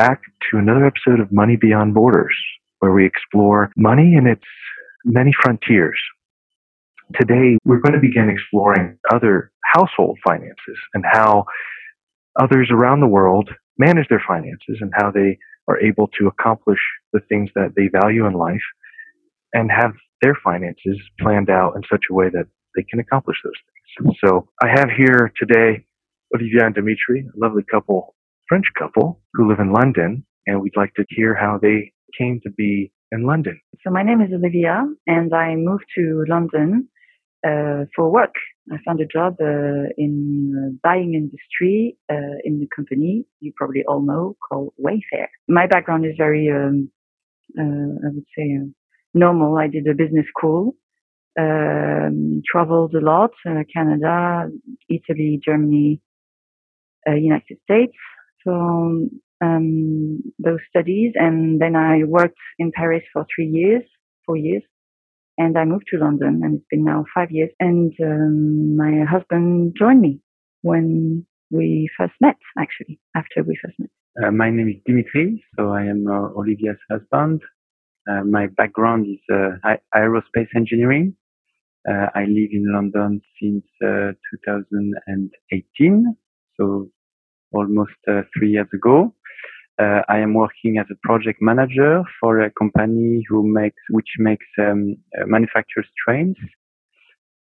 back to another episode of Money Beyond Borders, where we explore money and its many frontiers. Today, we're going to begin exploring other household finances and how others around the world manage their finances and how they are able to accomplish the things that they value in life and have their finances planned out in such a way that they can accomplish those things. So I have here today Olivia and Dimitri, a lovely couple, French couple who live in London, and we'd like to hear how they came to be in London. So my name is Olivia, and I moved to London uh, for work. I found a job uh, in buying industry uh, in the company you probably all know called Wayfair. My background is very, um, uh, I would say, uh, normal. I did a business school, um, traveled a lot, uh, Canada, Italy, Germany, United States. So um, those studies, and then I worked in Paris for three years, four years and I moved to London, and it's been now five years. And um, my husband joined me when we first met, actually, after we first met. Uh, my name is Dimitri, so I am uh, Olivia's husband. Uh, my background is uh, aerospace engineering. Uh, I live in London since uh, 2018, so almost three years ago. Uh, I am working as a project manager for a company who makes, which makes um, uh, manufactures trains.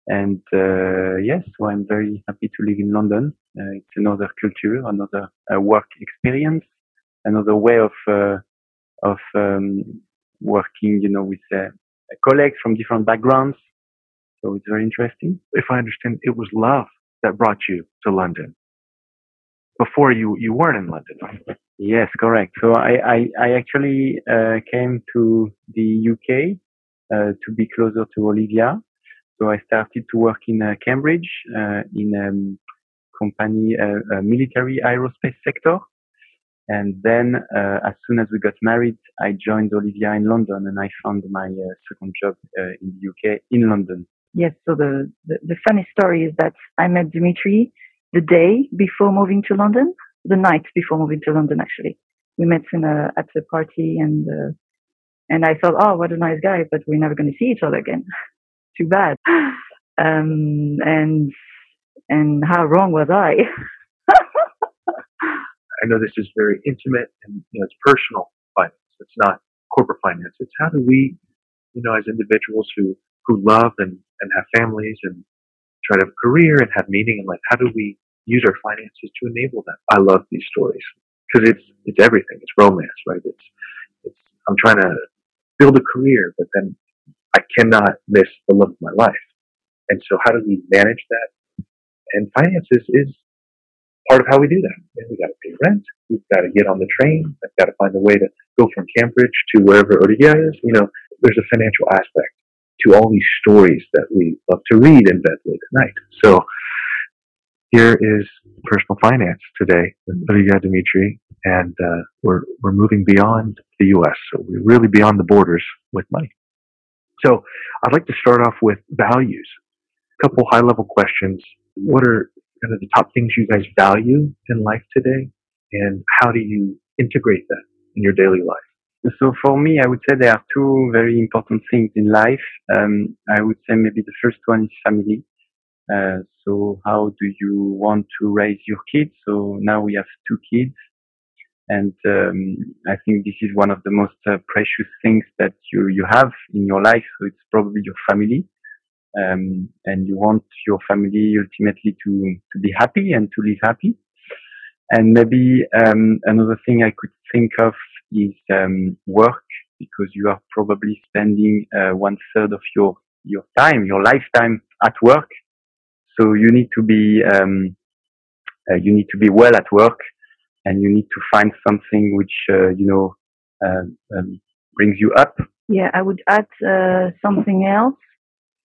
And uh, yes, so I'm very happy to live in London. Uh, it's another culture, another uh, work experience, another way of uh, of um, working, you know, with colleagues from different backgrounds. So it's very interesting. If I understand, it was love that brought you to London. Before you you weren't in London, right? Yes, correct. So I, I, I actually uh, came to the UK uh, to be closer to Olivia. So I started to work in uh, Cambridge uh, in a um, company, uh, a military aerospace sector. And then uh, as soon as we got married, I joined Olivia in London and I found my second job in the UK in London. Yes. So the, the, the funny story is that I met Dimitri the day before moving to London the night before moving to London. Actually, we met in a, at a party, and uh, and I thought, oh, what a nice guy, but we're never going to see each other again. Too bad. Um, and and how wrong was I? I know this is very intimate and you know it's personal finance. It's not corporate finance. It's how do we, you know, as individuals who who love and and have families and try to have a career and have meaning in life, how do we use our finances to enable that? I love these stories because it's it's everything. It's romance, right? It's it's I'm trying to build a career, but then I cannot miss the love of my life. And so, how do we manage that? And finances is part of how we do that. And we got to pay rent. We've got to get on the train. I've got to find a way to go from Cambridge to wherever Olivia is. You know, there's a financial aspect to all these stories that we love to read in bed late at night. So here is personal finance today with Olivia Dimitri, and uh, we're we're moving beyond the U.S. So we're really beyond the borders with money. So I'd like to start off with values. A couple high level questions. What are kind of the top things you guys value in life today, and how do you integrate that in your daily life? So for me, I would say there are two very important things in life. Um, I would say maybe the first one is family. Uh, so how do you want to raise your kids? So now we have two kids. And um, I think this is one of the most uh, precious things that you, you have in your life. So it's probably your family. Um, and you want your family ultimately to, to be happy and to live happy. And maybe um, another thing I could think of is um, work, because you are probably spending uh, one third of your your time, your lifetime at work. So you need to be um, uh, you need to be well at work, and you need to find something which uh, you know um, um, brings you up. Yeah, I would add uh, something else,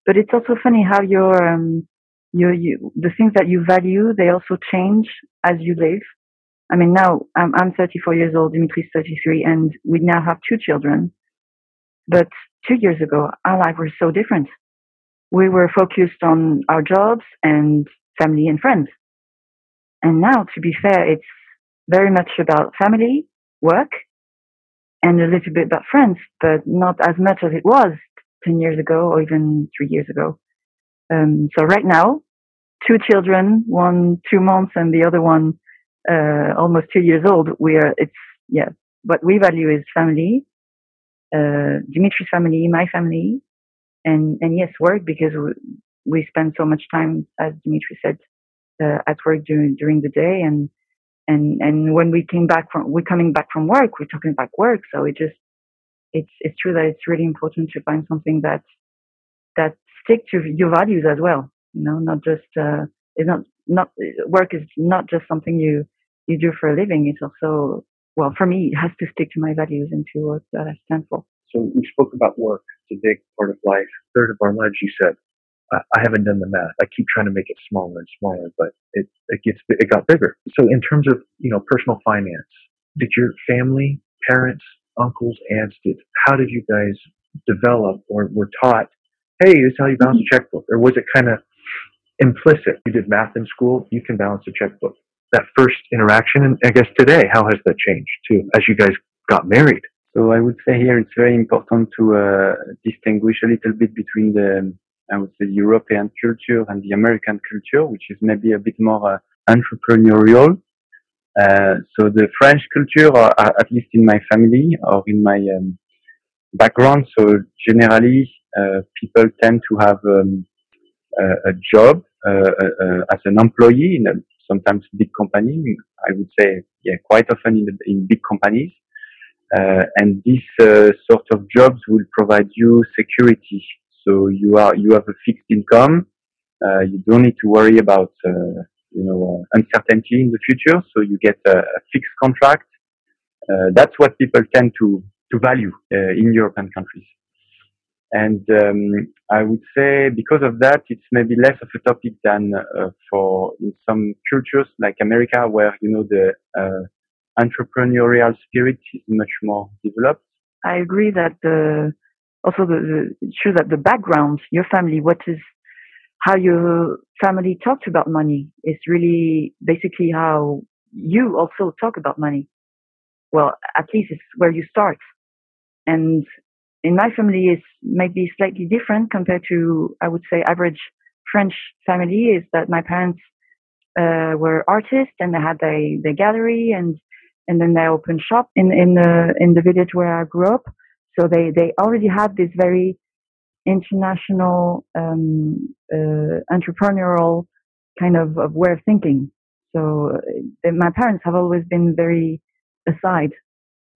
but it's also funny how your um, your you, the things that you value they also change as you live. I mean, now I'm, I'm 34 years old, Dimitri's 33, and we now have two children. But two years ago, our life was so different we were focused on our jobs and family and friends. And now, to be fair, it's very much about family, work and a little bit about friends, but not as much as it was 10 years ago or even three years ago. Um, so right now, two children, one two months and the other one uh, almost two years old. We are, it's, yeah, what we value is family, uh, Dimitri's family, my family, and, and yes, work because we, we spend so much time, as Dimitri said, uh, at work during, during the day. And, and, and when we came back from, we're coming back from work, we're talking about work. So it just, it's, it's true that it's really important to find something that, that stick to your values as well. You know, not just, uh, it's not, not, work is not just something you, you do for a living. It's also, well, for me, it has to stick to my values and to what that I stand for. So we spoke about work. It's a big part of life. Third of our lives, you said. I, I haven't done the math. I keep trying to make it smaller and smaller, but it, it gets, it got bigger. So in terms of, you know, personal finance, did your family, parents, uncles, aunts, did, how did you guys develop or were taught, hey, this is how you balance mm-hmm. a checkbook? Or was it kind of implicit? You did math in school, you can balance a checkbook. That first interaction, and I guess today, how has that changed too, as you guys got married? So I would say here it's very important to uh, distinguish a little bit between the, I would say, European culture and the American culture, which is maybe a bit more uh, entrepreneurial. Uh, so the French culture, or at least in my family or in my um, background, so generally uh, people tend to have um, a, a, job uh, uh, as an employee in a sometimes big company. I would say, yeah, quite often in, in big companies. Uh, and these uh, sort of jobs will provide you security. So you are you have a fixed income. Uh, you don't need to worry about you know uncertainty in the future. So you get a, a fixed contract. that's what people tend to to value in European countries. And um, I would say because of that, it's maybe less of a topic than uh, for in some cultures like America, where you know the uh, entrepreneurial spirit is much more developed. I agree that the also the, the true that the background, your family, what is how your family talked about money is really basically how you also talk about money. Well, at least it's where you start. And in my family, it's maybe slightly different compared to, I would say, average French family. Is that my parents uh, were artists and they had their, their gallery and and then they opened shop in in the in the village where I grew up. So they they already had this very international um, uh, entrepreneurial kind of, of way of thinking. So uh, my parents have always been very aside.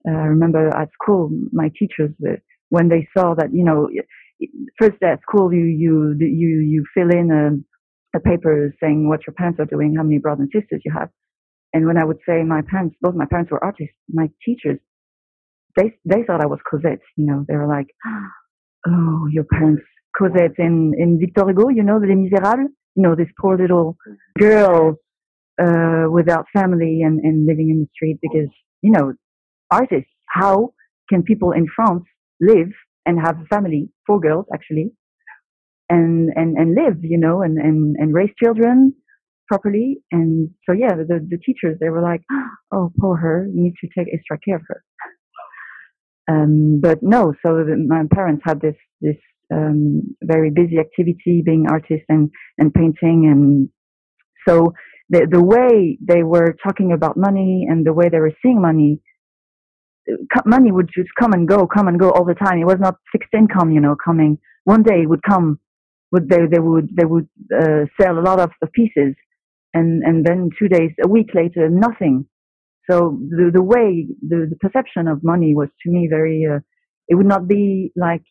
Uh, I remember at school, my teachers uh, when they saw that you know first at school you you you you fill in a, a paper saying what your parents are doing, how many brothers and sisters you have, and when I would say my parents, both my parents were artists, my teachers, they they thought I was Cosette. You know, they were like, "Oh, your parents Cosette in in Victor Hugo. You know, Les Miserables. You know, this poor little girl uh, without family and and living in the street because you know, artists. How can people in France live and have a family? Four girls actually, and and and live. You know, and and and raise children properly. And so, yeah, the, the teachers, they were like, oh, poor her, you need to take extra care of her. Um, but no, so the, my parents had this, this, um, very busy activity being artists and, and painting. And so the, the way they were talking about money and the way they were seeing money, money would just come and go, come and go all the time. It was not fixed income, you know, coming. One day it would come, would they they would they would uh, sell a lot of, pieces, and and then two days, a week later, nothing. So the the way the, the perception of money was to me very. Uh, it would not be like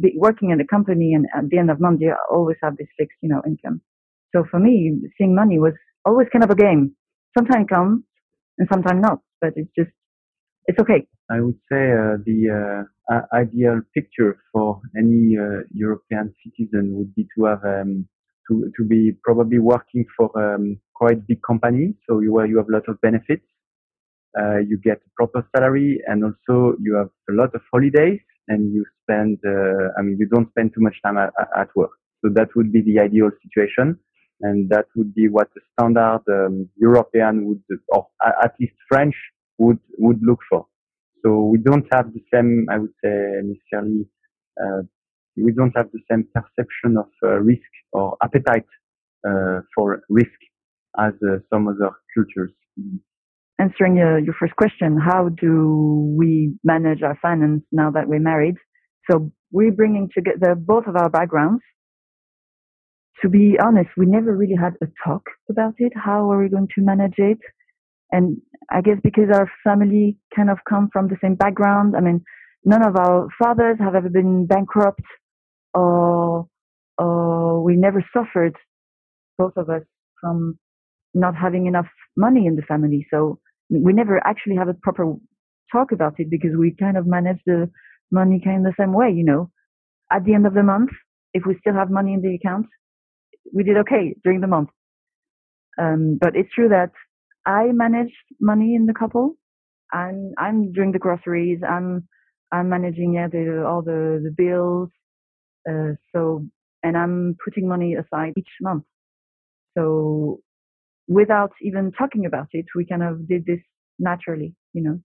be working in a company and at the end of month you always have this fixed, you know, income. So for me, seeing money was always kind of a game. Sometimes comes and sometimes not, but it's just it's okay. I would say uh, the uh, ideal picture for any uh, European citizen would be to have um, to, to be probably working for um, quite big company, so you, you have a lot of benefits. Uh, you get proper salary and also you have a lot of holidays and you spend, uh, I mean, you don't spend too much time at, at, work. So that would be the ideal situation. And that would be what the standard um, European would, or at least French would, would look for. So we don't have the same, I would say, necessarily, uh, we don't have the same perception of uh, risk or appetite uh, for risk as uh, some other cultures. Answering uh, your first question, how do we manage our finance now that we're married? So we're bringing together both of our backgrounds. To be honest, we never really had a talk about it. How are we going to manage it? And I guess because our family kind of come from the same background. I mean, none of our fathers have ever been bankrupt or, or we never suffered, both of us, from not having enough money in the family. So we never actually have a proper talk about it because we kind of manage the money kind of the same way, you know. At the end of the month, if we still have money in the account, we did okay during the month. Um, but it's true that I manage money in the couple. I'm I'm doing the groceries. I'm I'm managing yeah the, all the the bills. Uh, so and I'm putting money aside each month. So without even talking about it, we kind of did this naturally. You know,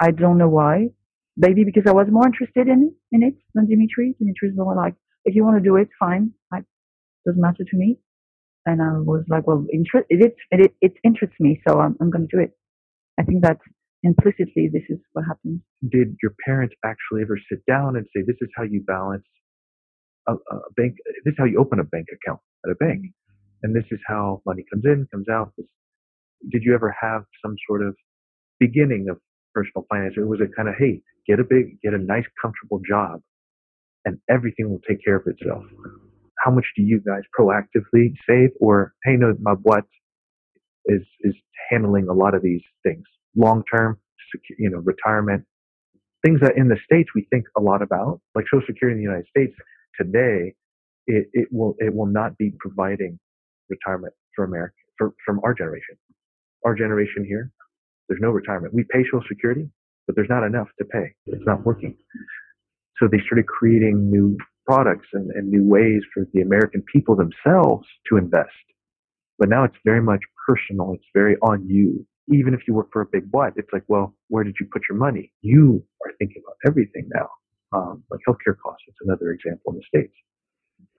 I don't know why. Maybe because I was more interested in in it than Dimitri. Dimitri's more like, if you want to do it, fine. Like, doesn't matter to me and I was like, well, interest, it, it, it interests me, so I'm, I'm going to do it. I think that implicitly this is what happens. Did your parents actually ever sit down and say, this is how you balance a, a bank, this is how you open a bank account at a bank, and this is how money comes in, comes out? This, did you ever have some sort of beginning of personal finance, or was it kind of, hey, get a big, get a nice, comfortable job, and everything will take care of itself? How much do you guys proactively save? Or hey no my what is is handling a lot of these things. Long term you know retirement things that in the states we think a lot about like social security in the united states today it, it will it will not be providing retirement for america for from our generation. Our generation here there's no retirement. We pay social security but there's not enough to pay. It's not working. So they started creating new products and, and new ways for the American people themselves to invest. But now it's very much personal. It's very on you. Even if you work for a big what, it's like, well, where did you put your money? You are thinking about everything now. Um, like healthcare costs, it's another example in the States.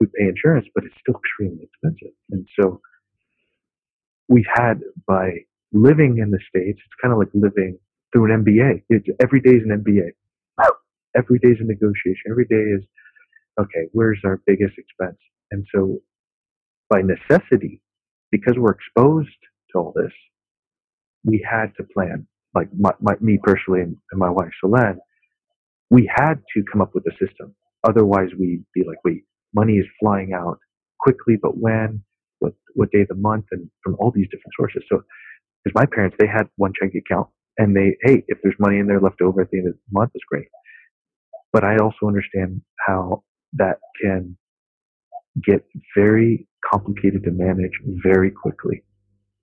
We pay insurance, but it's still extremely expensive. And so we've had by living in the States, it's kind of like living through an MBA. It's, every day is an MBA. Every day is a negotiation. Every day is okay, where's our biggest expense? And so by necessity, because we're exposed to all this, we had to plan. Like my, my, me personally and, my wife Solène, we had to come up with a system. Otherwise, we'd be like, wait, money is flying out quickly, but when, what, what day of the month, and from all these different sources. So, because my parents, they had one checking account, and they, hey, if there's money in there left over at the end of the month, it's great. But I also understand how that can get very complicated to manage very quickly.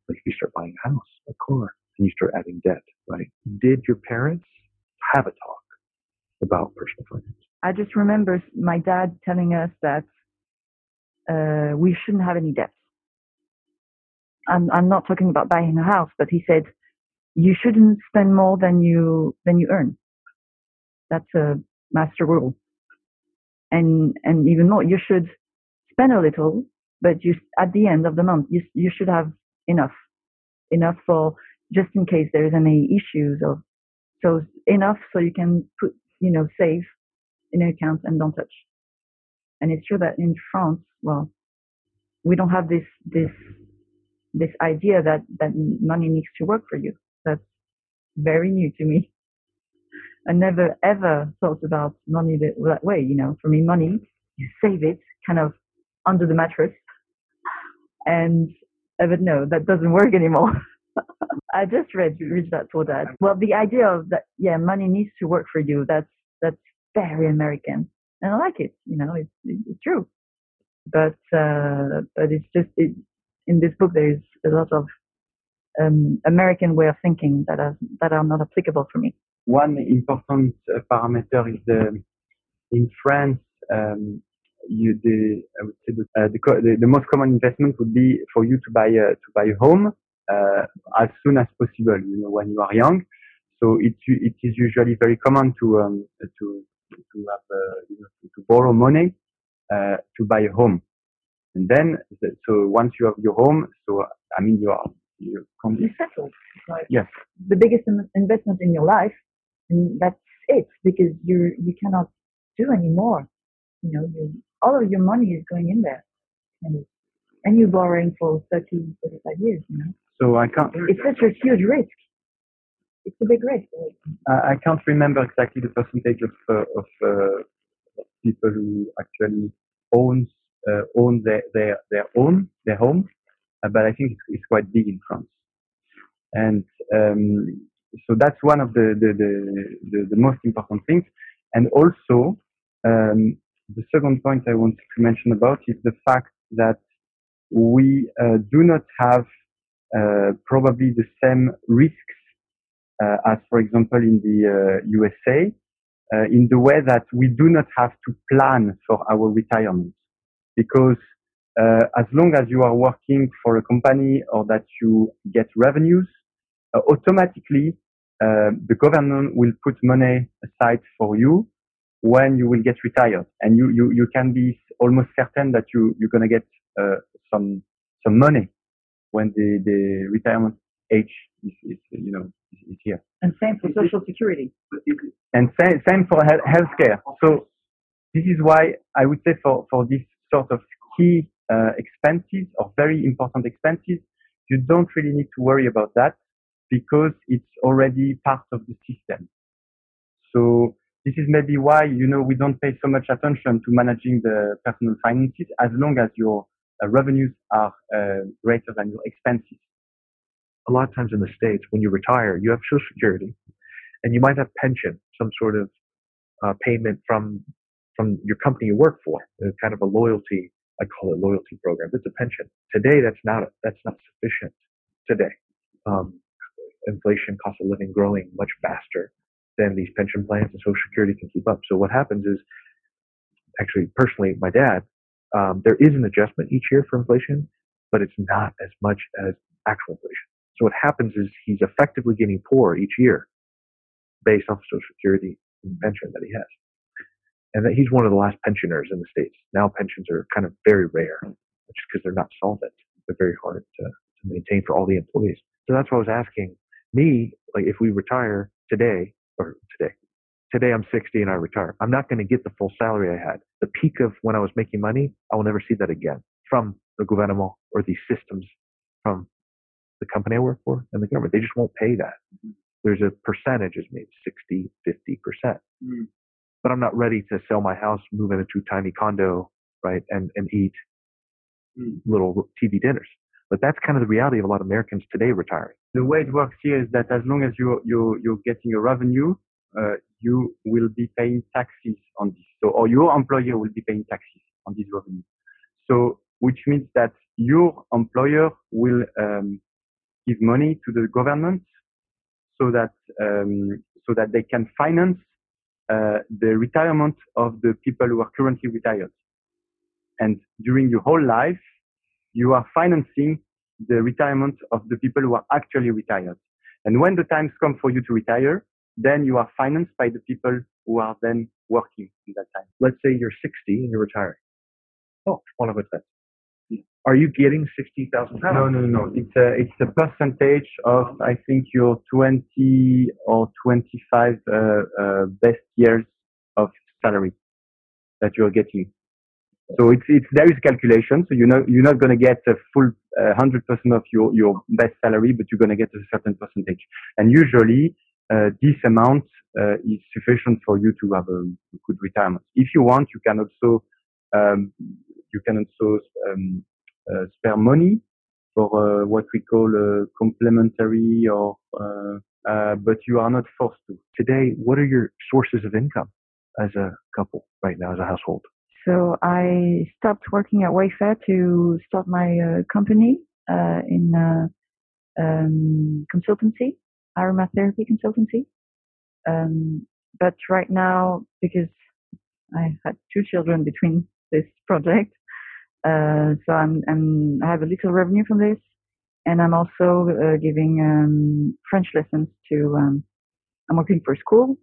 Like you start buying a house, a car, and you start adding debt, right? Did your parents have a talk about personal finance? I just remember my dad telling us that uh, we shouldn't have any debts. I'm, I'm not talking about buying a house, but he said you shouldn't spend more than you than you earn. That's a master rule and and even more you should spend a little but you at the end of the month you you should have enough enough for just in case there's any issues or so enough so you can put you know save in an account and don't touch. And it's true that in France well we don't have this this this idea that that money needs to work for you. That's very new to me I never ever thought about money that, way. You know, for me, money, you save it kind of under the mattress. And, but no, that doesn't work anymore. I just read Rich Dad Poor Dad. Well, the idea of that, yeah, money needs to work for you. That's, that's very American. And I like it. You know, it's, it's true. But, uh, but it's just, it, in this book, there's a lot of um, American way of thinking that are, that are not applicable for me one important uh, parameter is the in France. Um, you the I would say the, uh, the, the, the most common investment would be for you to buy a, to buy a home uh, as soon as possible. You know when you are young. so it it is usually very common to um, to to have uh, you know, to, to borrow money uh, to buy a home, and then the, so once you have your home, so I mean you are you You settled. Like yes the biggest investment in your life, and that's it because you you cannot do any more. You know, you, all of your money is going in there, and and you're borrowing for 30, 35 years. You know, so I can't it's such a huge risk. It's a big risk. I I can't remember exactly the percentage of uh, of uh, people who actually owns uh, own their their their own their home, uh, but I think it's, it's quite big in France, and um, so that's one of the the, the the the most important things, and also um, the second point I want to mention about is the fact that we uh, do not have uh, probably the same risks uh, as, for example, in the uh, USA, uh, in the way that we do not have to plan for our retirement. Because uh, as long as you are working for a company or that you get revenues, uh, automatically uh, the government will put money aside for you when you will get retired, and you you, you can be almost certain that you you're gonna get some some money when the the retirement age is, is you know is, is here. And same for social security. And same, same for health healthcare. So this is why I would say for, for this sort of key uh, expenses or very important expenses, you don't really need to worry about that because it's already part of the system. So this is maybe why, you know, we don't pay so much attention to managing the personal finances as long as your uh, revenues are uh, greater than your expenses. A lot of times in the states when you retire you have social security and you might have pension some sort of uh, payment from from your company you work for It's kind of a loyalty i call it loyalty program. It's a pension. Today that's not that's not sufficient today. Um, inflation cost of living growing much faster than these pension plans and social security can keep up so what happens is actually personally my dad um, there is an adjustment each year for inflation but it's not as much as actual inflation so what happens is he's effectively getting poorer each year based off Social Security and pension that he has. And that he's one of the last pensioners in the States. Now pensions are kind of very rare, just because they're not solvent. They're very hard to, to maintain for all the employees. So that's why I was asking me, like if we retire today, or today, today I'm 60 and I retire, I'm not going to get the full salary I had. The peak of when I was making money, I will never see that again from the gouvernement or these systems from the company I work for and the government. They just won't pay that. There's a percentage is maybe 60, 50%. Mm. But I'm not ready to sell my house, move into a tiny condo, right, and, and eat Mm. little TV dinners. But that's kind of the reality of a lot of Americans today retiring. The way it works here is that as long as you you you're getting a revenue, uh, you will be paying taxes on this. So or your employer will be paying taxes on this revenue. So which means that your employer will um, give money to the government so that um, so that they can finance uh, the retirement of the people who are currently retired. And during your whole life, you are financing the retirement of the people who are actually retired. And when the times come for you to retire, then you are financed by the people who are then working in that time. Let's say you're 60 and you're retiring. Oh, one of us then. Are you getting 60,000 pounds? No, no, no. It's a it's a percentage of I think your 20 or 25 uh, uh, best years of salary that you're getting. So it's it's there is calculation. So you're not you're not going to get a full uh, hundred percent of your your best salary, but you're going to get a certain percentage. And usually uh, this amount uh, is sufficient for you to have a good retirement. If you want, you can also um, you can also um, uh, spare money for uh, what we call uh, complementary or but you are not forced to. Today, what are your sources of income as a couple right now, as a household? So I stopped working at Wayfair to start my uh, company uh, in uh, um, consultancy, aromatherapy consultancy. Um, but right now, because I had two children between this project, uh, so I'm, I'm I have a little revenue from this, and I'm also uh, giving um, French lessons to um, I'm working for school,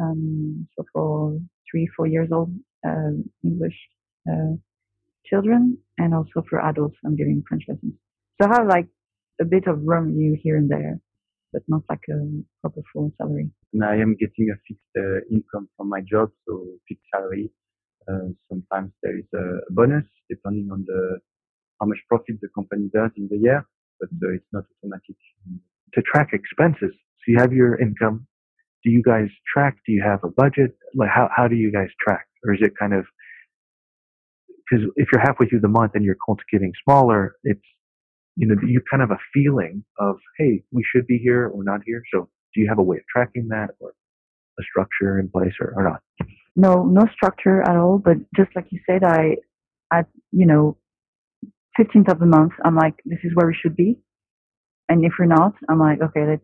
um, so for three, four years old English uh, children, and also for adults, I'm giving French lessons. So I have like a bit of revenue here and there, but not like a proper full salary. And I am getting a fixed uh, income from my job, so fixed salary. Uh, sometimes there is a bonus depending on the how much profit the company does in the year, but uh, it's not automatic. To track expenses, so you have your income. Do you guys track? Do you have a budget? Like how how do you guys track, or is it kind of because if you're halfway through the month and your quota getting smaller, it's you know you kind of have a feeling of hey we should be here or not here. So do you have a way of tracking that or a structure in place or, or not? No, no structure at all. But just like you said, I, at you know, 15th of the month, I'm like, this is where we should be. And if we're not, I'm like, okay, let's.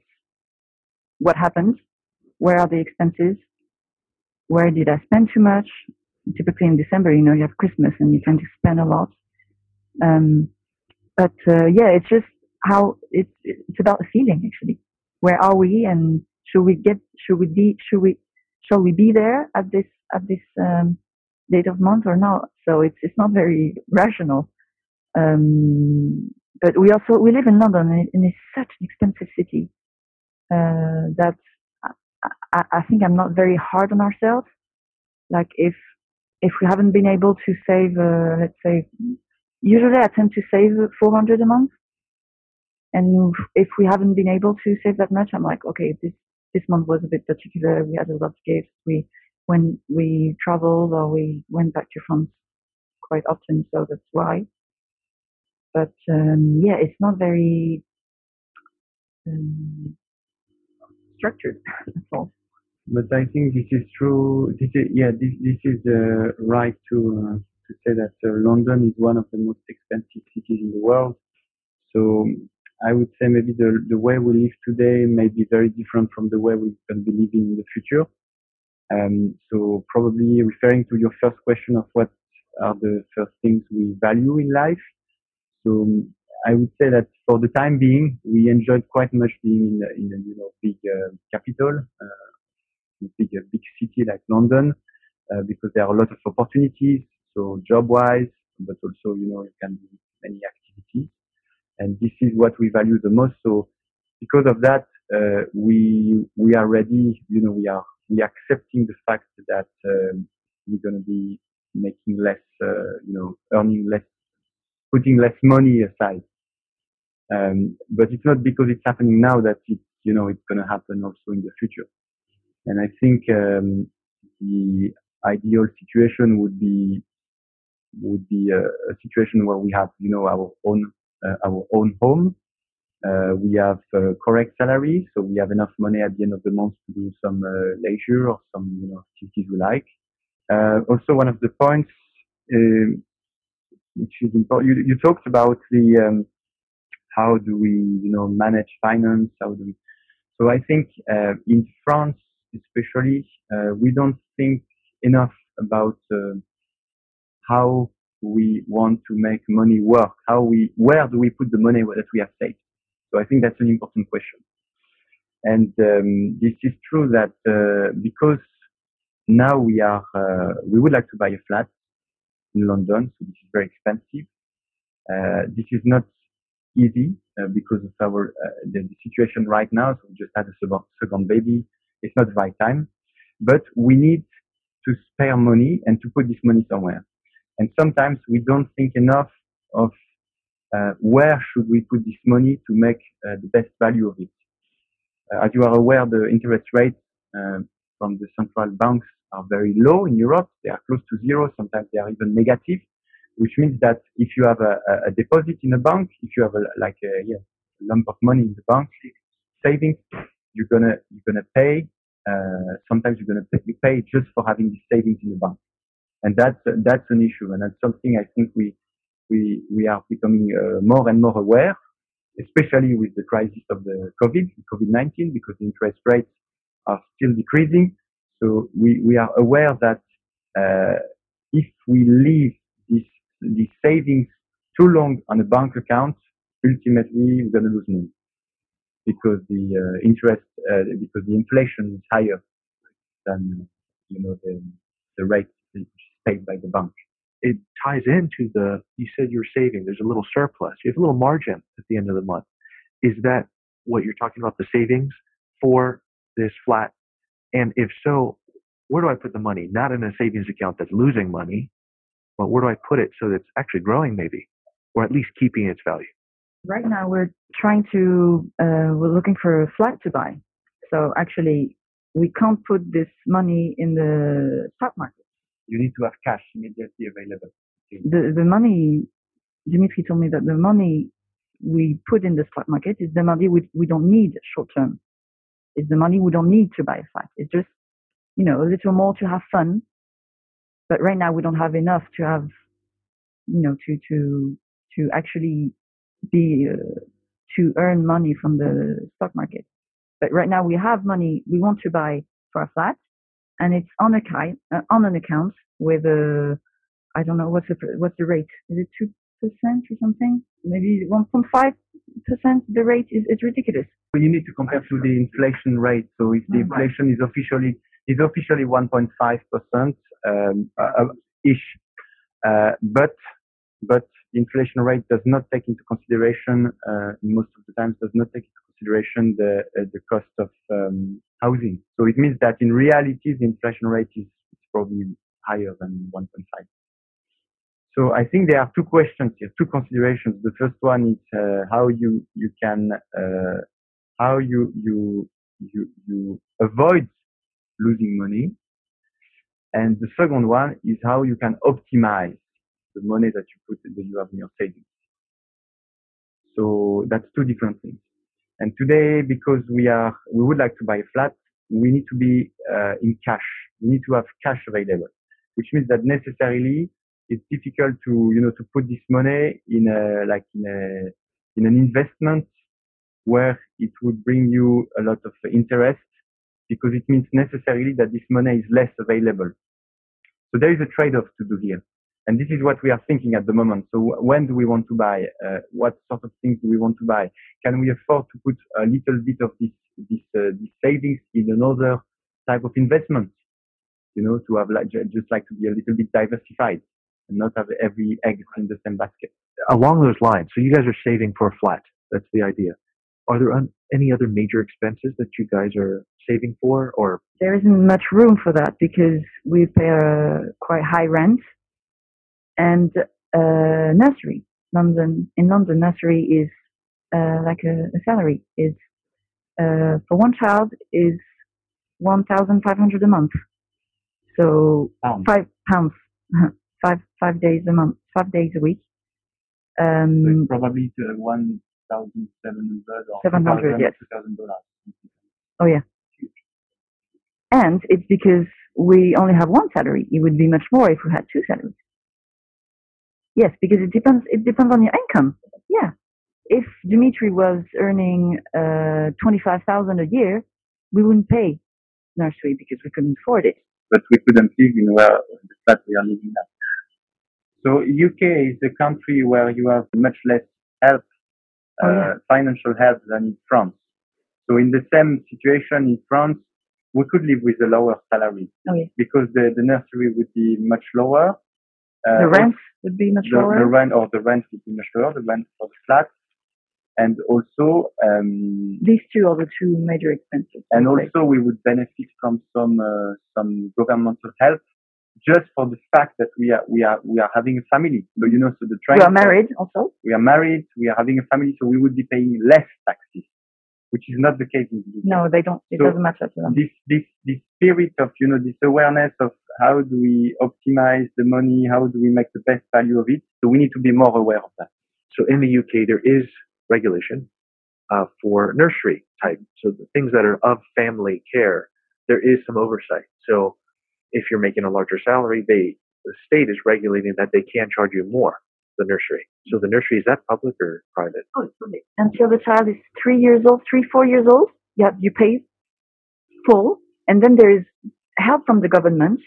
What happened? Where are the expenses? Where did I spend too much? typically in December, you know, you have Christmas and you tend to spend a lot. Um, but uh, yeah, it's just how it's it's about a feeling actually. Where are we, and should we get should we be should we shall we be there at this at this um, date of month or not? So it's it's not very rational. Um, but we also we live in London and, it's such an expensive city uh, that I, I think I'm not very hard on ourselves. Like if if we haven't been able to save, uh, let's say, usually I tend to save 400 a month. And if we haven't been able to save that much, I'm like, okay, this, this month was a bit particular. We had a lot of gifts. We, when we traveled or we went back to France quite often, so that's why. But, um, yeah, it's not very, um, structured. that's all. But I think this is true. This is, yeah, this, this is uh, right to uh, to say that uh, London is one of the most expensive cities in the world. So I would say maybe the the way we live today may be very different from the way we can be living in the future. Um, so probably referring to your first question of what are the first things we value in life. So I would say that for the time being, we enjoyed quite much being in, in a you know big uh, capital, uh, big big city like London uh, because there are a lot of opportunities. So job wise, but also you know you can do many activities, and this is what we value the most. So because of that, uh, we we are ready. You know, we are we are accepting the fact that um, we're going to be making less, uh, you know, earning less, putting less money aside. Um, but it's not because it's happening now that it, you know, it's going to happen also in the future. And I think um, the ideal situation would be would be a, a, situation where we have, you know, our own uh, our own home. Uh, we have uh, correct salary, so we have enough money at the end of the month to do some uh, leisure or some, you know, activities we like. Uh, also, one of the points um, which is important, you, you talked about the um, how do we, you know, manage finance? How do we? So I think uh, in France especially, uh, we don't think enough about uh, how we want to make money work. How we, where do we put the money that we have saved? So I think that's an important question. And um, this is true that uh, because now we are, uh, we would like to buy a flat in London, so this is very expensive. Uh, this is not easy uh, because of our the, the, situation right now. So we just had a second, second baby. It's not the right time, but we need to spare money and to put this money somewhere. And sometimes we don't think enough of uh, where should we put this money to make uh, the best value of it. Uh, as you are aware, the interest rates uh, from the central banks are very low in Europe. They are close to zero. Sometimes they are even negative, which means that if you have a, a deposit in a bank, if you have a, like a, lump of money in the bank, savings, you're gonna you're gonna pay. Uh, sometimes you're gonna pay, you pay just for having the savings in the bank, and that's that's an issue, and that's something I think we we we are becoming uh, more and more aware, especially with the crisis of the COVID COVID-19, because interest rates are still decreasing. So we we are aware that uh, if we leave these savings too long on a bank account, ultimately we're gonna lose money. because the uh, interest uh, because the inflation is higher than you know the the rate paid by the bank. It ties into the you said you're saving. There's a little surplus. You have a little margin at the end of the month. Is that what you're talking about? The savings for this flat, and if so, where do I put the money? Not in a savings account that's losing money, but where do I put it so that it's actually growing, maybe, or at least keeping its value? Right now, we're trying to, uh, we're looking for a flat to buy. So actually, we can't put this money in the stock market. You need to have cash immediately available. The, the money, Dimitri told me that the money we put in the stock market is the money we, we don't need short term. It's the money we don't need to buy a flat. It's just, you know, a little more to have fun. But right now, we don't have enough to have, you know, to, to, to actually be, uh, to earn money from the stock market. But right now we have money we want to buy for a flat, and it's on account uh, on an account with a I don't know what's the what's the rate? Is it two percent or something? Maybe one point five percent. The rate is it's ridiculous. You need to compare to the inflation rate. So if the inflation is officially is officially 1.5 percent um, ish, uh, but but the inflation rate does not take into consideration uh, most of the times does not take into consideration the uh, the cost of um, housing. So it means that in reality the inflation rate is, is probably higher than 1.5. So I think there are two questions here, two considerations. The first one is uh, how you you can uh, how you you you you avoid losing money, and the second one is how you can optimize the money that you put that you have in your savings. So that's two different things. And today, because we are we would like to buy a flat, we need to be uh, in cash. We need to have cash available, which means that necessarily it's difficult to you know to put this money in a like in a in an investment where it would bring you a lot of interest because it means necessarily that this money is less available. So there is a trade-off to do here. And this is what we are thinking at the moment. So when do we want to buy? Uh, what sort of things do we want to buy? Can we afford to put a little bit of this, this, uh, this savings in another type of investment? You know, to have like, just like to be a little bit diversified and not have every egg in the same basket. Along those lines, so you guys are saving for a flat. That's the idea. Are there any other major expenses that you guys are saving for, or There isn't much room for that because we pay a quite high rent and uh, nursery. London in London, nursery is uh, like a, a salary. is uh, for one child is one thousand five hundred a month. So Pounds. five pounds, five five days a month, five days a week. Um, it's probably to 1,700 or 700, 2,000 yes. dollars. Oh yeah. And it's because we only have one salary. It would be much more if we had two salaries. Yes, because it depends. It depends on your income. Yeah. If Dimitri was earning uh, twenty-five thousand a year, we wouldn't pay nursery because we couldn't afford it. But we couldn't live in where the flat we are living now. So UK is a country where you have much less help, uh, Oh, yeah. financial help than in France. So in the same situation in France, we could live with a lower salary Oh yeah. because the, the nursery would be much lower. Uh, The rent would be much the, lower. the rent or the rent would be much lower, the rent for the flat. And also, um, These two are the two major expenses. and I would say. also we would benefit from some uh, some governmental help just for the fact that we are we are we are having a family. So you know, so the train. we are married also. we are married, we are having a family, so we would be paying less taxes, which is not the case in the UK. No, they don't. It So- doesn't matter to them. This this this spirit of you know this awareness of how do we optimize the money, how do we make the best value of it. So we need to be more aware of that. so in the UK there is regulation uh, for nursery type. So the things that are of family care, there is some oversight. So if you're making a larger salary, they the state is regulating that they can charge you more. The nursery. So the nursery is that public or private? Oh, it's public. Until the child is three years old, three, four years old, you have, you pay full, and then there is help from the government.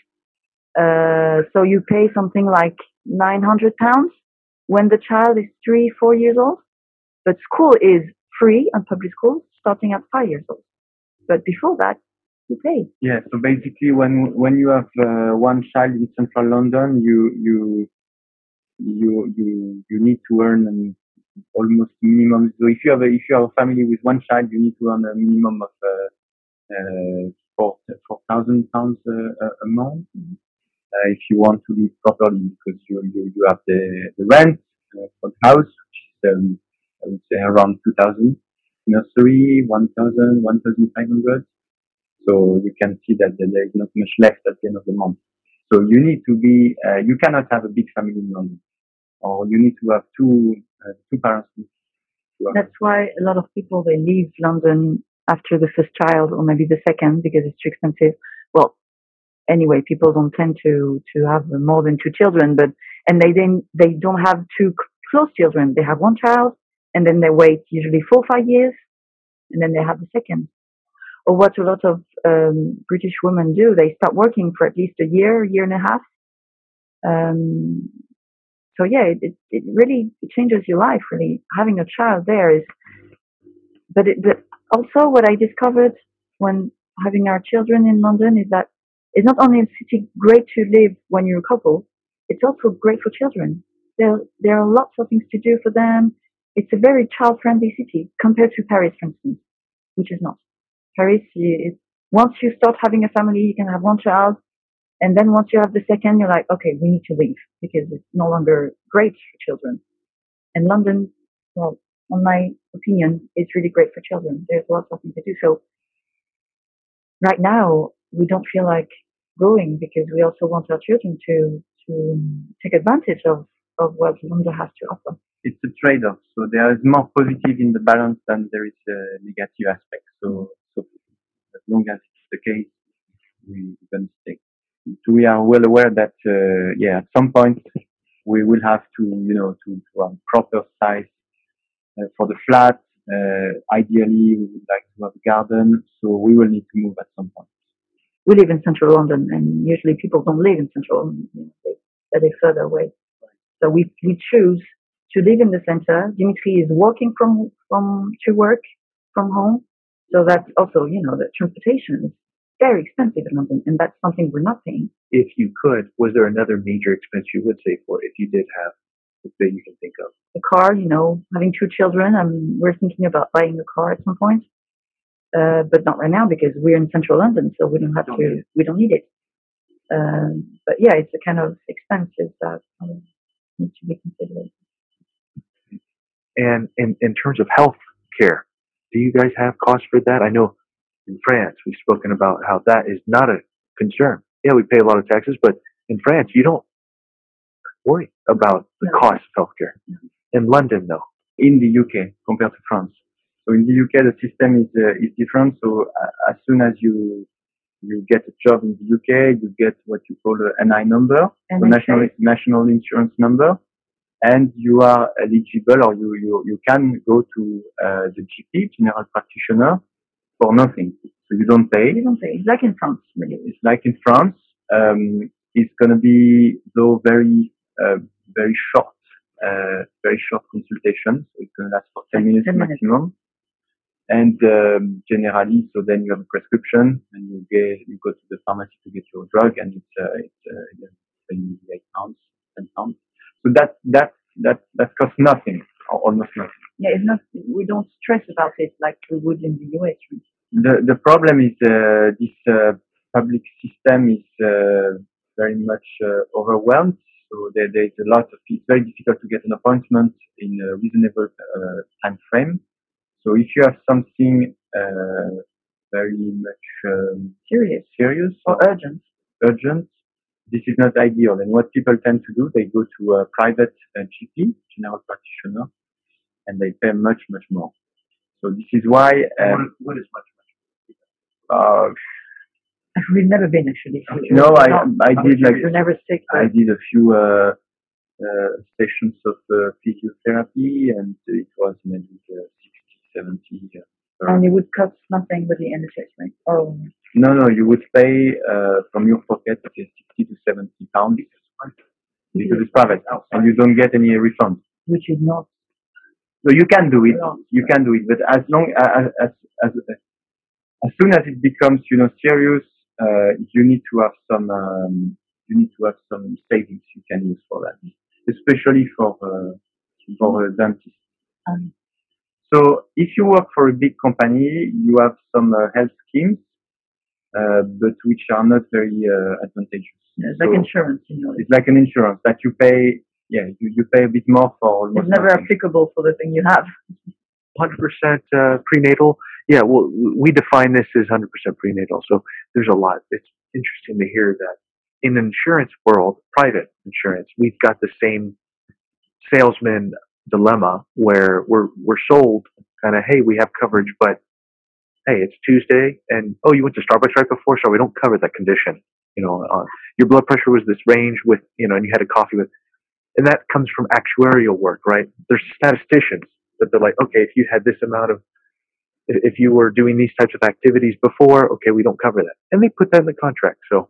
Uh, so you pay something like 900 pounds when the child is three, four years old. But school is free on public schools, starting at five years old. But before that, you pay. Yeah. So basically, when when you have uh, one child in central London, you you you you you need to earn an almost minimum. So if you have a if you have a family with one child, you need to earn a minimum of uh, uh, four four thousand pounds uh, a month. Uh, if you want to live properly, because you you, you have the the rent uh, for the house, which is um, I would say around two thousand. Nursery one thousand, one thousand five hundred. So you can see that there is not much left at the end of the month. So you need to be, uh, you cannot have a big family in London, or you need to have two uh, two parents. That's why a lot of people they leave London after the first child or maybe the second because it's too expensive. Well, anyway, people don't tend to to have more than two children, but and they then they don't have two close children. They have one child and then they wait usually four five years, and then they have the second. Or what a lot of um, British women do, they start working for at least a year, year and a half. Um, so yeah, it, it, really changes your life. Really, having a child there is, but, it, but also what I discovered when having our children in London is that it's not only a city great to live when you're a couple, it's also great for children. There, there are lots of things to do for them it's a very child friendly city compared to Paris, for instance, which is not. Paris is, once you start having a family, you can have one child. And then once you have the second, you're like, okay, we need to leave because it's no longer great for children. And London, well, in my opinion, is really great for children. There's lots of things to do. So right now, we don't feel like going because we also want our children to, to take advantage of, of what London has to offer it's a trade-off. So there is more positive in the balance than there is a negative aspect. So, long as it's the case, we can stay. We are well aware that, uh, yeah, at some point we will have to, you know, to, to have proper size uh, for the flat. Uh, ideally, we would like to have a garden, so we will need to move at some point. We live in central London, and usually people don't live in central London; they, they live further away. So we we choose to live in the center. Dimitri is walking from from to work from home, so that's also you know the transportation is very expensive in London, and that's something we're not paying. If you could, was there another major expense you would save for if you did have that you can think of? A car, you know, having two children. I mean, we're thinking about buying a car at some point, uh, but not right now because we're in central London, so we don't have don't to. We don't need it. Um, but yeah, it's a kind of expenses that um, need to be considered. And in, in terms of health care, do you guys have costs for that? I know in France, we've spoken about how that is not a concern. Yeah, we pay a lot of taxes, but in France, you don't worry about the no. cost of healthcare. No. In London, though. In the UK compared to France. So in the UK, the system is uh, is different. So uh, as soon as you you get a job in the UK, you get what you call an NI number, so national national insurance number and you are eligible or you, you, you can go to uh, the GP, general practitioner, for nothing. So you don't pay. You don't pay. It's like in France, really. It's like in France. Um, it's going to be, though, very, uh, very short, uh, very short consultation. So it's going to last for 10 minutes 10 maximum. Minutes. And um, generally, so then you have a prescription and you get you go to the pharmacy to get your drug, and it's uh, it's uh, yeah, eight pounds, ten pounds. So that that that that costs nothing, almost nothing. Yeah, it's not. We don't stress about it like we would in the US. The the problem is uh, this uh, public system is uh, very much uh, overwhelmed. So there, there is a lot of. It's very difficult to get an appointment in a reasonable uh, time frame. So if you have something uh, very much um, serious, serious or urgent, urgent, this is not ideal. And what people tend to do, they go to a private uh, GP, general practitioner, and they pay much, much more. So this is why. Um, what, is, much, much? Uh, We've never been actually. No, I I did like never sick. I did a few uh, uh, sessions of uh, physiotherapy, and it was maybe uh, 60, 70. Uh, and it would cost nothing with the NHS, right? Oh. No, no, you would pay uh, from your pocket 60 to 70 pounds because it's private and you don't get any refund. Which is not So you can do it. You can do it, but as long as as as, as soon as it becomes you know serious, uh, you need to have some um, you need to have some savings you can use for that, especially for uh, for a dentist. Um, So if you work for a big company, you have some uh, health schemes, uh, but which are not very uh, advantageous. it's like insurance, you know. It's like an insurance that you pay. Yeah, you, you pay a bit more for almost It's never nothing. applicable for the thing you have. 100% uh, prenatal. Yeah, well, we define this as 100% prenatal. So there's a lot. It's interesting to hear that in the insurance world, private insurance, we've got the same salesman dilemma where we're we're sold kind of, hey, we have coverage, but hey, it's Tuesday, and oh, you went to Starbucks right before, so we don't cover that condition. You know, uh, your blood pressure was this range with, you know, and you had a coffee with, and that comes from actuarial work, right? There's statisticians that they're like, okay, if you had this amount of, if you were doing these types of activities before, okay, we don't cover that, and they put that in the contract. So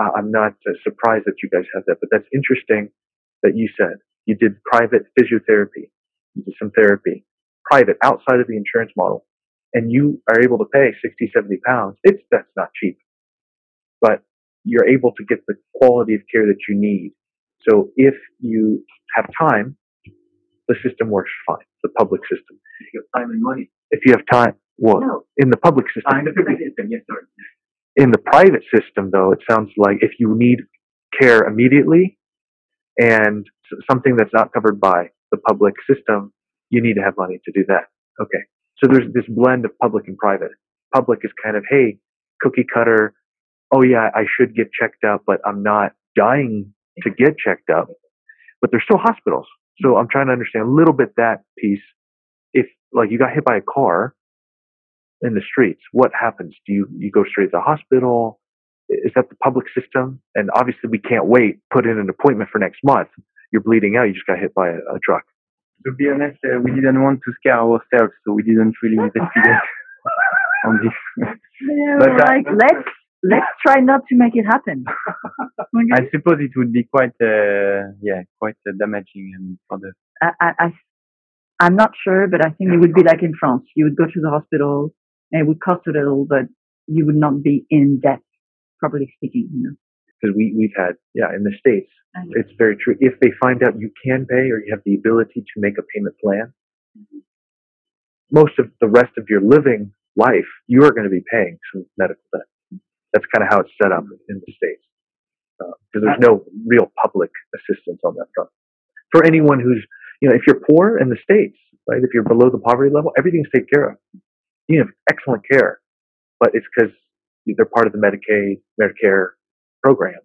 uh, I'm not uh, surprised that you guys have that, but that's interesting that you said you did private physiotherapy, you did some therapy, private outside of the insurance model, and you are able to pay 60, 70 pounds. It's that's not cheap, but you're able to get the quality of care that you need. So if you have time, the system works fine. The public system. If you have time and money. If you have time, well, No. in the public system. In the public system, yes, sorry. In the private system, though, it sounds like if you need care immediately and something that's not covered by the public system, you need to have money to do that. Okay. So there's this blend of public and private. Public is kind of, hey, cookie cutter. Oh yeah, I should get checked up, but I'm not dying to get checked up. But there's still hospitals. So I'm trying to understand a little bit that piece. If like you got hit by a car in the streets, what happens? Do you you go straight to the hospital? Is that the public system? And obviously we can't wait. Put in an appointment for next month. You're bleeding out. You just got hit by a, a truck. To be honest, uh, we didn't want to scare ourselves, so we didn't really investigate on this. Yeah, But that- like let's let's try not to make it happen. I suppose it would be quite, uh, yeah, quite uh, damaging um, for the. I, I, I I'm not sure, but I think it would be like in France. You would go to the hospital, and it would cost a little, but you would not be in debt, properly speaking. You know. Because we, we've had, yeah, in the States, know. it's very true. If they find out you can pay or you have the ability to make a payment plan, mm-hmm. most of the rest of your living life, you are going to be paying some medical debt. That's kind of how it's set up mm-hmm. in the States. Uh, because there's uh, no real public assistance on that front. For anyone who's, you know, if you're poor in the States, right, if you're below the poverty level, everything's taken care of. You have excellent care, but it's because they're part of the Medicaid, Medicare program.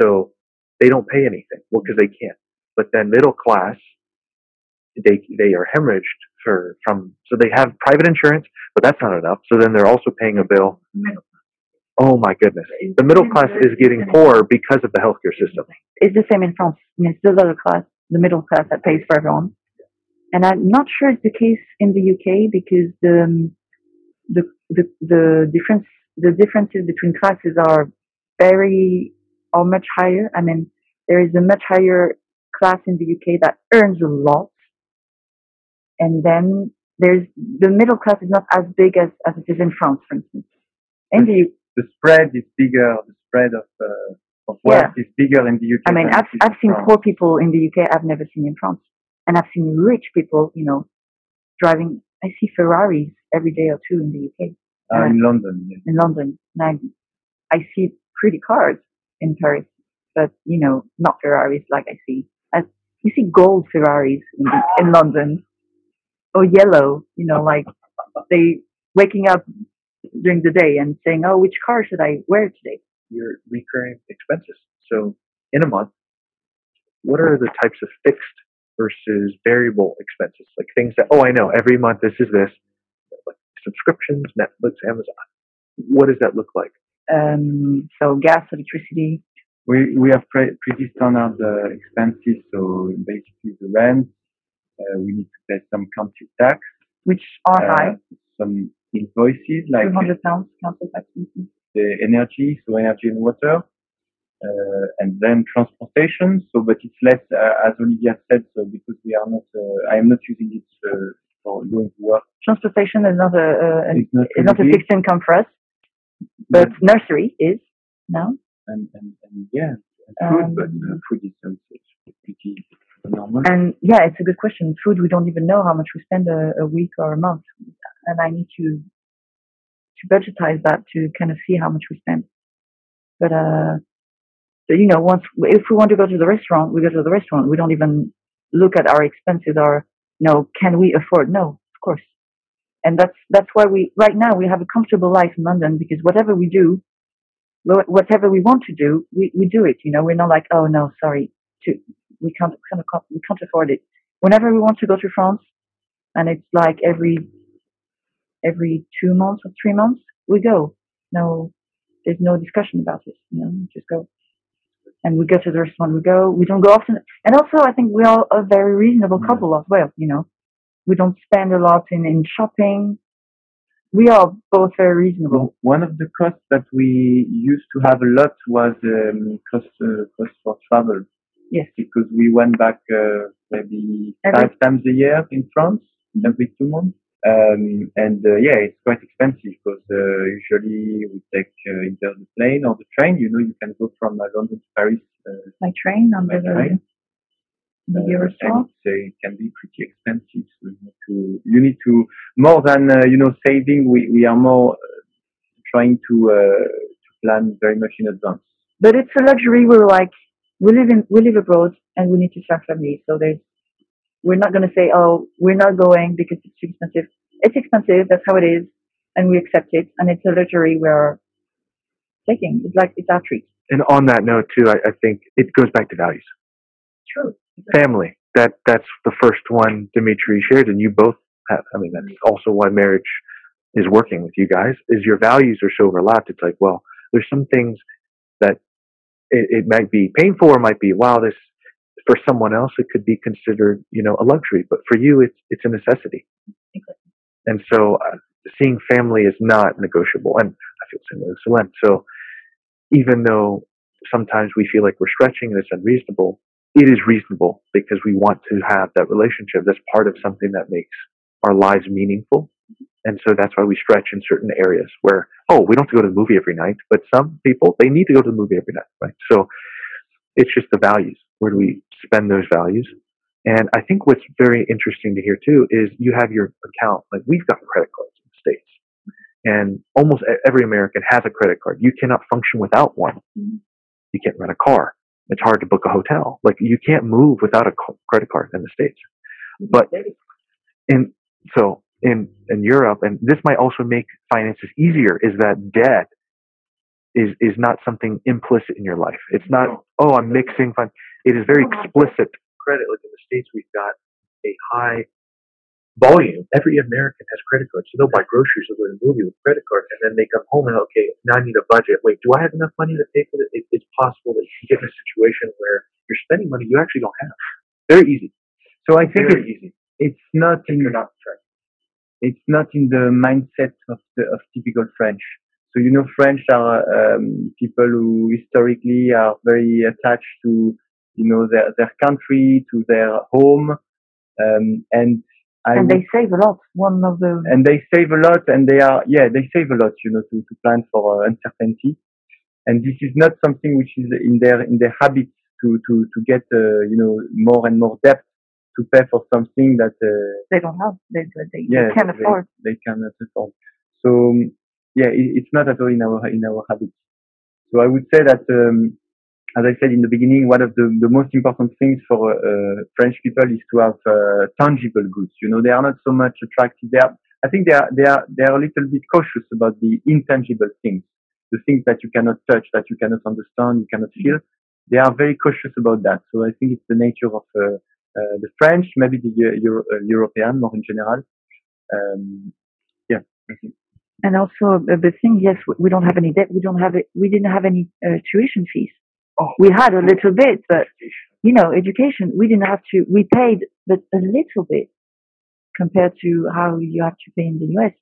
So they don't pay anything. Well, because they can't. But then middle class, they they are hemorrhaged for from so they have private insurance, but that's not enough. So then they're also paying a bill. Oh my goodness, the middle class is getting poor because of the healthcare system. It's the same in France. I mean, it's the lower class, the middle class that pays for everyone. And I'm not sure it's the case in the UK because the um, the the, the difference the differences between classes are very or much higher. I mean, there is a much higher class in the UK that earns a lot, and then there's the middle class is not as big as, as it is in France, for instance. In the U- The spread is bigger. The spread of uh, of wealth is bigger in the UK. I mean, I've I've seen France. poor people in the UK I've never seen in France, and I've seen rich people, you know, driving. I see Ferraris every day or two in the UK, Uh, in London. Yeah. in London, and I, I see pretty cars in Paris, but you know, not Ferraris like I see. I, you see gold Ferraris in, in London, or yellow, you know, like they waking up during the day and saying, "Oh, which car should I wear today?" Your recurring expenses. So in a month, what are the types of fixed versus variable expenses? Like things that oh I know every month this is this, like subscriptions, Netflix, Amazon. What does that look like? Um, so gas, electricity, We we have pre- pretty standard uh, expenses. So basically the rent. Uh, we need to pay some council tax. which are uh, high, Some invoices like two hundred pounds council tax. the energy, so energy and water. uh, and then transportation. So, but it's less, uh, as Olivia said, so because we are not, uh, I am not using it uh, for going to work. Transportation is not a, a It's not, is not a fixed income for us, but nursery is now. and, and, and yeah, and food, Um, but uh, food is it's pretty normal. And yeah, it's a good question. Food, we don't even know how much we spend a, a week or a month, and I need to to budgetize that to kind of see how much we spend. But uh, so you know, once if we want to go to the restaurant, we go to the restaurant. We don't even look at our expenses or no, can we afford? No, of course. And that's that's why we right now we have a comfortable life in London because whatever we do, whatever we want to do, we, we do it. You know, we're not like oh no, sorry, to we can't we can't afford it. Whenever we want to go to France, and it's like every every two months or three months, we go. No, there's no discussion about it. You know, just go. And we go to the restaurant. We go. We don't go often. And also, I think we are a very reasonable couple as well. You know, we don't spend a lot in in shopping. We are both very reasonable. One of the costs that we used to have a lot was um, cost uh, cost for travel Yes. because we went back uh, maybe Every- five times a year in France every two months. Um, and uh, yeah, it's quite expensive because uh, usually we take uh, either the plane or the train. You know, you can go from uh, London to Paris uh, My train under by the, Eurostar. and it's, uh, it can be pretty expensive. So you need to, you need to more than uh, you know saving. We we are more uh, trying to uh, to plan very much in advance. But it's a luxury. We're like, we live in, we live abroad and we need to start family. So there's, we're not going to say, oh, we're not going because it's too expensive. It's expensive. That's how it is. And we accept it. And it's a luxury we're taking. It's like, it's our treat. And on that note, too, I, I think it goes back to values. True. Family. That that's the first one Dimitri shared, and you both have. I mean, that's also why marriage is working with you guys. Is your values are so overlapped. It's like, well, there's some things that it, it might be painful, or might be, wow, this for someone else it could be considered, you know, a luxury, but for you, it's it's a necessity. Exactly. And so, uh, seeing family is not negotiable, and I feel with Solem. So, even though sometimes we feel like we're stretching and it's unreasonable, it is reasonable because we want to have that relationship that's part of something that makes our lives meaningful. And so that's why we stretch in certain areas where, oh, we don't have to go to the movie every night, but some people, they need to go to the movie every night, right? So it's just the values. Where do we spend those values? And I think what's very interesting to hear too is you have your account. Like we've got credit cards in the States and almost every American has a credit card. You cannot function without one. You can't rent a car. It's hard to book a hotel. Like you can't move without a credit card in the States. But in, so in, in Europe, and this might also make finances easier, is that debt is, is not something implicit in your life. It's not, oh, I'm mixing fun. It is very explicit credit. Like in the States, we've got a high volume. Every American has credit cards. So they'll buy groceries, they'll go to the movie with credit card, and then they come home and okay, now I need a budget. Wait, do I have enough money to pay for this? It, it's possible that you can get in a situation where you're spending money you actually don't have. Very easy. So I think Very it's, easy. it's not in you're not it's not in the mindset of the of typical French. So you know, French are um, people who historically are very attached to you know their their country, to their home, um, and I And they save a lot. One of the, and they save a lot, and they are yeah they save a lot, you know, to to plan for uh, uncertainty, and this is not something which is in their in their habits to to to get uh, you know more and more debt to pay for something that. Uh, they don't have. They, they, they can't afford. They cannot afford. So yeah, it, it's not at all in our in our habits. So I would say that, um, as I said in the beginning, one of the, the most important things for uh, French people is to have uh, tangible goods. You know, they are not so much attracted. They are, I think they are they are they are a little bit cautious about the intangible things, the things that you cannot touch, that you cannot understand, you cannot feel. They are very cautious about that. So I think it's the nature of uh, uh, the French, maybe the Euro- uh, European more in general. Um, yeah, And also a big thing, yes, we- don't have any debt. We don't have. We didn't have any uh, tuition fees. We had a little bit, but you know, education, we didn't have to. We paid, but a little bit compared to how you have to pay in the US.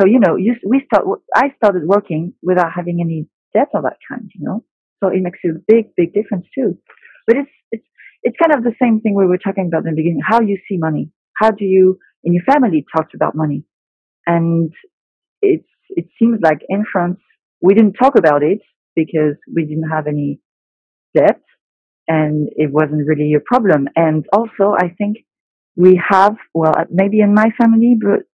So you know, you, we start. I started working without having any debt of that kind. You know, So it makes a big, big difference too. But it's, it's, it's kind of the same thing we were talking about in the beginning, how you see money. How do you, in your family, talk about money? And it's, it seems like in France, we didn't talk about it because we didn't have any debt and it wasn't really a problem. And also, I think we have, well, uh, maybe in my family, but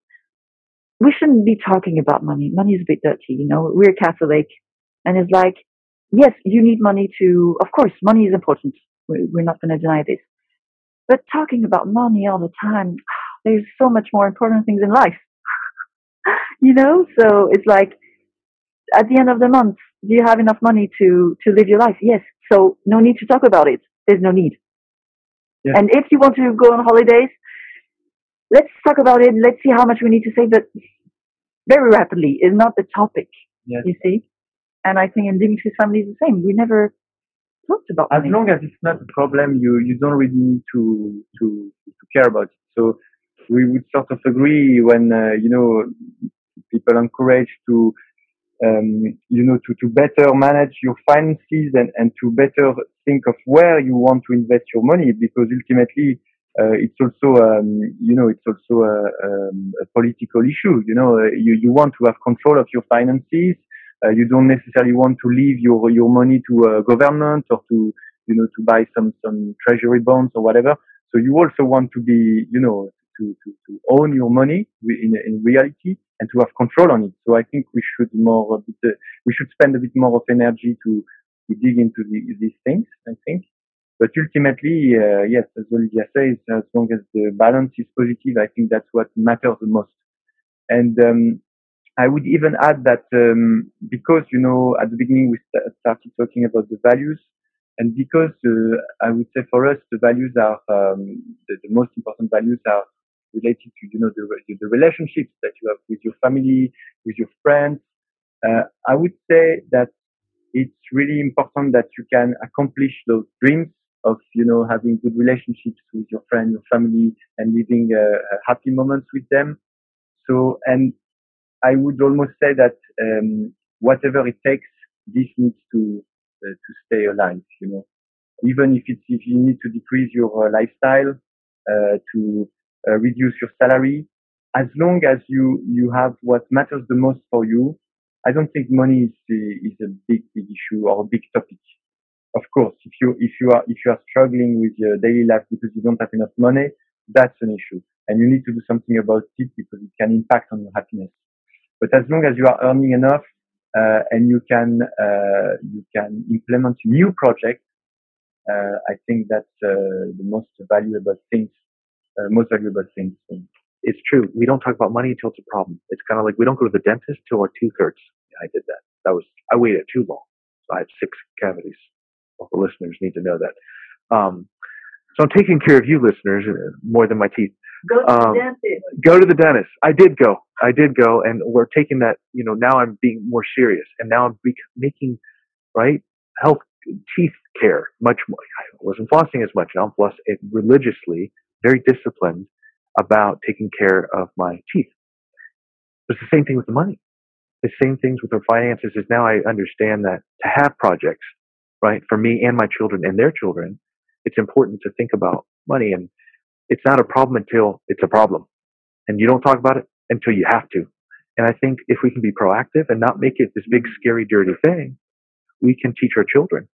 we shouldn't be talking about money. Money is a bit dirty, you know. We're Catholic, and it's like, yes, you need money to. Of course, money is important. We're not going to deny this. But talking about money all the time, there's so much more important things in life, you know. So it's like, at the end of the month, do you have enough money to to live your life? Yes. So no need to talk about it. There's no need. Yeah. And if you want to go on holidays, let's talk about it. Let's see how much we need to save, but very rapidly is not the topic. Yes. You see, and I think in Dimitri's family is the same. We never talked about it. as money. long as it's not a problem, you you don't really need to to to care about it. So we would sort of agree when uh, you know people encourage to um, you know, to, to better manage your finances and, and to better think of where you want to invest your money because ultimately, uh, it's also, um, you know, it's also a, um, a, political issue. You know, uh, you, you want to have control of your finances. Uh, you don't necessarily want to leave your, your money to a government or to, you know, to buy some, some treasury bonds or whatever. So you also want to be, you know, to, to, to own your money in, in reality and to have control on it. So I think we should more, bit, uh, we should spend a bit more of energy to, to dig into the, these things, I think. But ultimately, uh, yes, as Olivia says, as long as the balance is positive, I think that's what matters the most. And um, I would even add that um, because, you know, at the beginning we st- started talking about the values, and because uh, I would say for us the values are um, the, the, most important values are related to you know the, the relationships that you have with your family, with your friends. Uh, I would say that it's really important that you can accomplish those dreams of you know having good relationships with your friends, your family, and living uh, happy moments with them. So, and I would almost say that um, whatever it takes, this needs to uh, to stay alive. You know, even if it's if you need to decrease your uh, lifestyle uh, to uh, reduce your salary. As long as you, you have what matters the most for you, I don't think money is, is a big, big issue or a big topic. Of course, if you, if you are, if you are struggling with your daily life because you don't have enough money, that's an issue. And you need to do something about it because it can impact on your happiness. But as long as you are earning enough, uh, and you can, uh, you can implement new projects, uh, I think that's uh, the most valuable things uh, most valuable things. It's true. We don't talk about money until it's a problem. It's kind of like we don't go to the dentist till our tooth hurts. I did that. That was I waited too long. So I had six cavities. All the listeners need to know that. Um, so I'm taking care of you, listeners, uh, more than my teeth. Go to um, the dentist. Go to the dentist. I did go. I did go, and we're taking that. You know, now I'm being more serious, and now I'm making right health teeth care much more. I wasn't flossing as much. Now I'm flossing religiously very disciplined about taking care of my teeth. It's the same thing with the money. The same things with our finances is now I understand that to have projects, right, for me and my children and their children, it's important to think about money and it's not a problem until it's a problem. And you don't talk about it until you have to. And I think if we can be proactive and not make it this big, scary, dirty thing, we can teach our children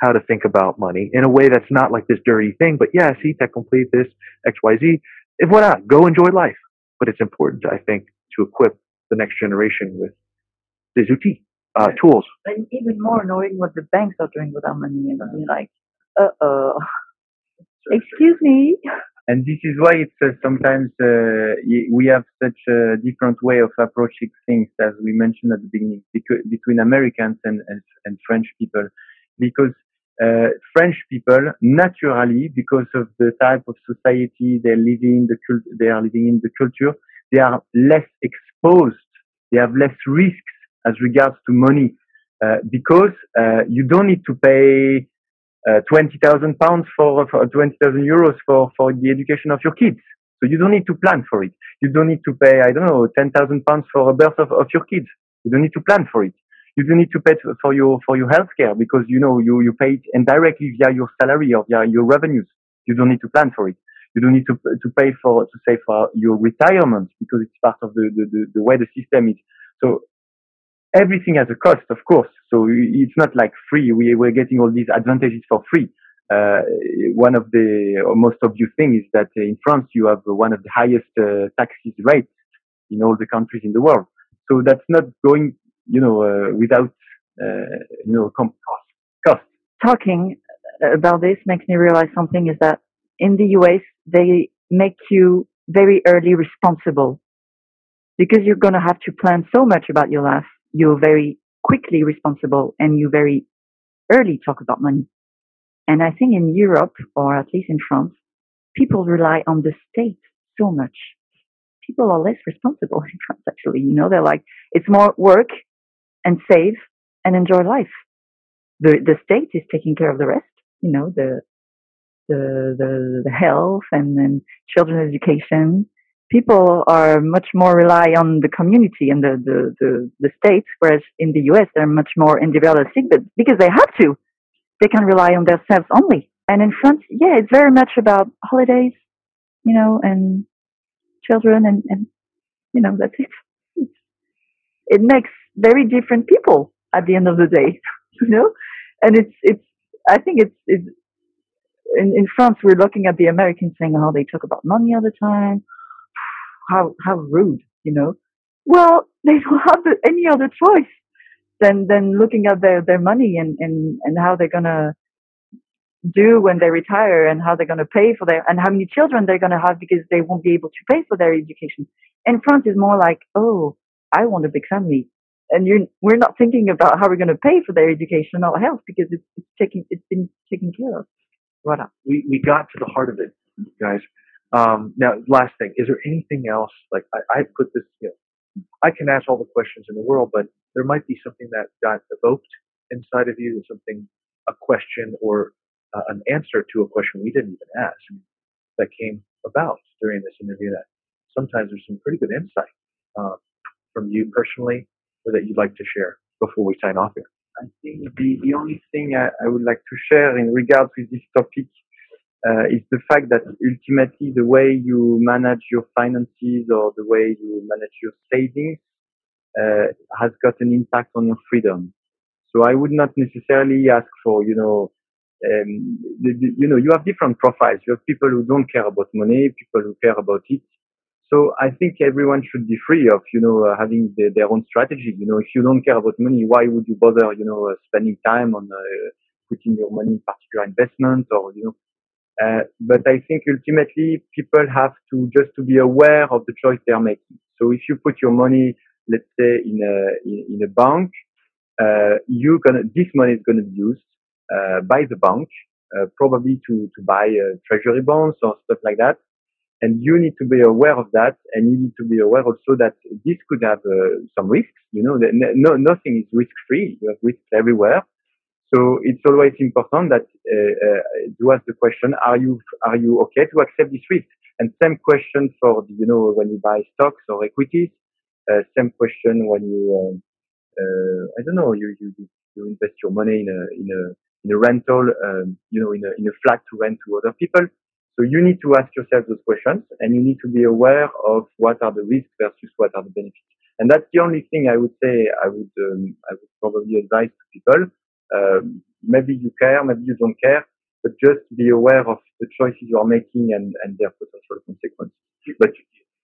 how to think about money in a way that's not like this dirty thing, but yeah, see, that complete this, X, Y, Z. If what not, go enjoy life. But it's important, I think, to equip the next generation with these outils, uh, tools. And even more knowing what the banks are doing with our money and be like, uh oh, excuse me. And this is why it's uh, sometimes uh, we have such a different way of approaching things, as we mentioned at the beginning, between Americans and, and, and French people because uh, French people naturally, because of the type of society they live in, the cult- they are living in the culture, they are less exposed. They have less risks as regards to money uh, because uh, you don't need to pay uh, 20,000 pounds for, for 20,000 euros for, for the education of your kids. So you don't need to plan for it. You don't need to pay, I don't know, 10,000 pounds for a birth of, of your kids. You don't need to plan for it You don't need to pay for your for your healthcare because you know you you pay it indirectly via your salary or via your revenues. You don't need to plan for it. You don't need to to pay for to save for your retirement because it's part of the the, the, the way the system is. So everything has a cost, of course. So it's not like free. We we're getting all these advantages for free. Uh, one of the most obvious thing is that in France you have one of the highest uh, taxes rates in all the countries in the world. So that's not going, you know, uh, without, uh, you know, cost. cost. Talking about this makes me realize something is that in the US they make you very early responsible because you're going to have to plan so much about your life. You're very quickly responsible and you very early talk about money. And I think in Europe, or at least in France, people rely on the state so much. People are less responsible in France, actually. You know, they're like, it's more work and save and enjoy life. The, the state is taking care of the rest, you know, the, the, the, the health and, and children's education. People are much more rely on the community and the, the, the, the state, whereas in the US, they're much more individualistic, but because they have to they can rely on themselves only. And in France, yeah, it's very much about holidays, you know, and children and, and you know, that's it. It makes very different people at the end of the day, you know? And it's, it's, I think it's, it's, in, in France, we're looking at the Americans saying, oh, they talk about money all the time. How, how rude, you know? Well, they don't have any other choice than than looking at their their money and and and how they're gonna do when they retire and how they're going to pay for their and how many children they're going to have because they won't be able to pay for their education. And France is more like, oh, I want a big family, and you're we're not thinking about how we're going to pay for their education or health because it's, it's taking it's been taken care of. Voilà. We we got to the heart of it, guys. Um, now, last thing, is there anything else? Like I, I put this, you know, I can ask all the questions in the world, but there might be something that got evoked inside of you, something, a question or uh, an answer to a question we didn't even ask that came about during this interview. That sometimes there's some pretty good insight uh, from you personally, or that you'd like to share before we sign off here. I think the, the only thing I, I would like to share in regards with this topic uh, is the fact that ultimately the way you manage your finances or the way you manage your savings uh, has got an impact on your freedom. So I would not necessarily ask for, you know, um, the, the, you know, you have different profiles. You have people who don't care about money, people who care about it. So I think everyone should be free of, you know, uh, having the, their own strategy. You know, if you don't care about money, why would you bother, you know, uh, spending time on uh, putting your money in particular investment or, you know, uh, but I think ultimately people have to just to be aware of the choice they're making. So if you put your money let's say in a in, a bank, uh, you gonna this money is gonna be used uh, by the bank uh, probably to to buy treasury bonds or stuff like that. And you need to be aware of that, and you need to be aware also that this could have uh, some risks. You know, no, nothing is risk free. You have risks everywhere. So it's always important that uh, to ask the question: Are you are you okay to accept this risk? And same question for you know when you buy stocks or equities. Uh, same question when you, um, uh, I don't know, you, you, you invest your money in a, in a, in a rental, um, you know, in a, in a flat to rent to other people. So you need to ask yourself those questions and you need to be aware of what are the risks versus what are the benefits. And that's the only thing I would say I would, um, I would probably advise to people. Um, maybe you care, maybe you don't care, but just be aware of the choices you are making and, and their potential consequences. But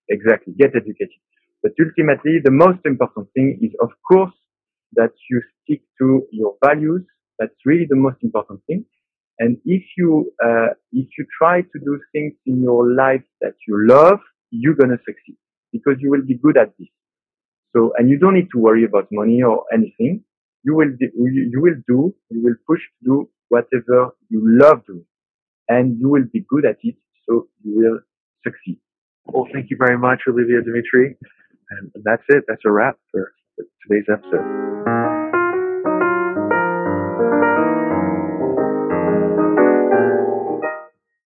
exactly, get educated. But ultimately, the most important thing is, of course, that you stick to your values. That's really the most important thing. And if you, uh, if you try to do things in your life that you love, you're to succeed because you will be good at this. So, and you don't need to worry about money or anything. You will, do, you will do, you will push to do whatever you love doing and you will be good at it. So you will succeed. Well, thank you very much, Olivia Dimitri. And that's it. That's a wrap for today's episode.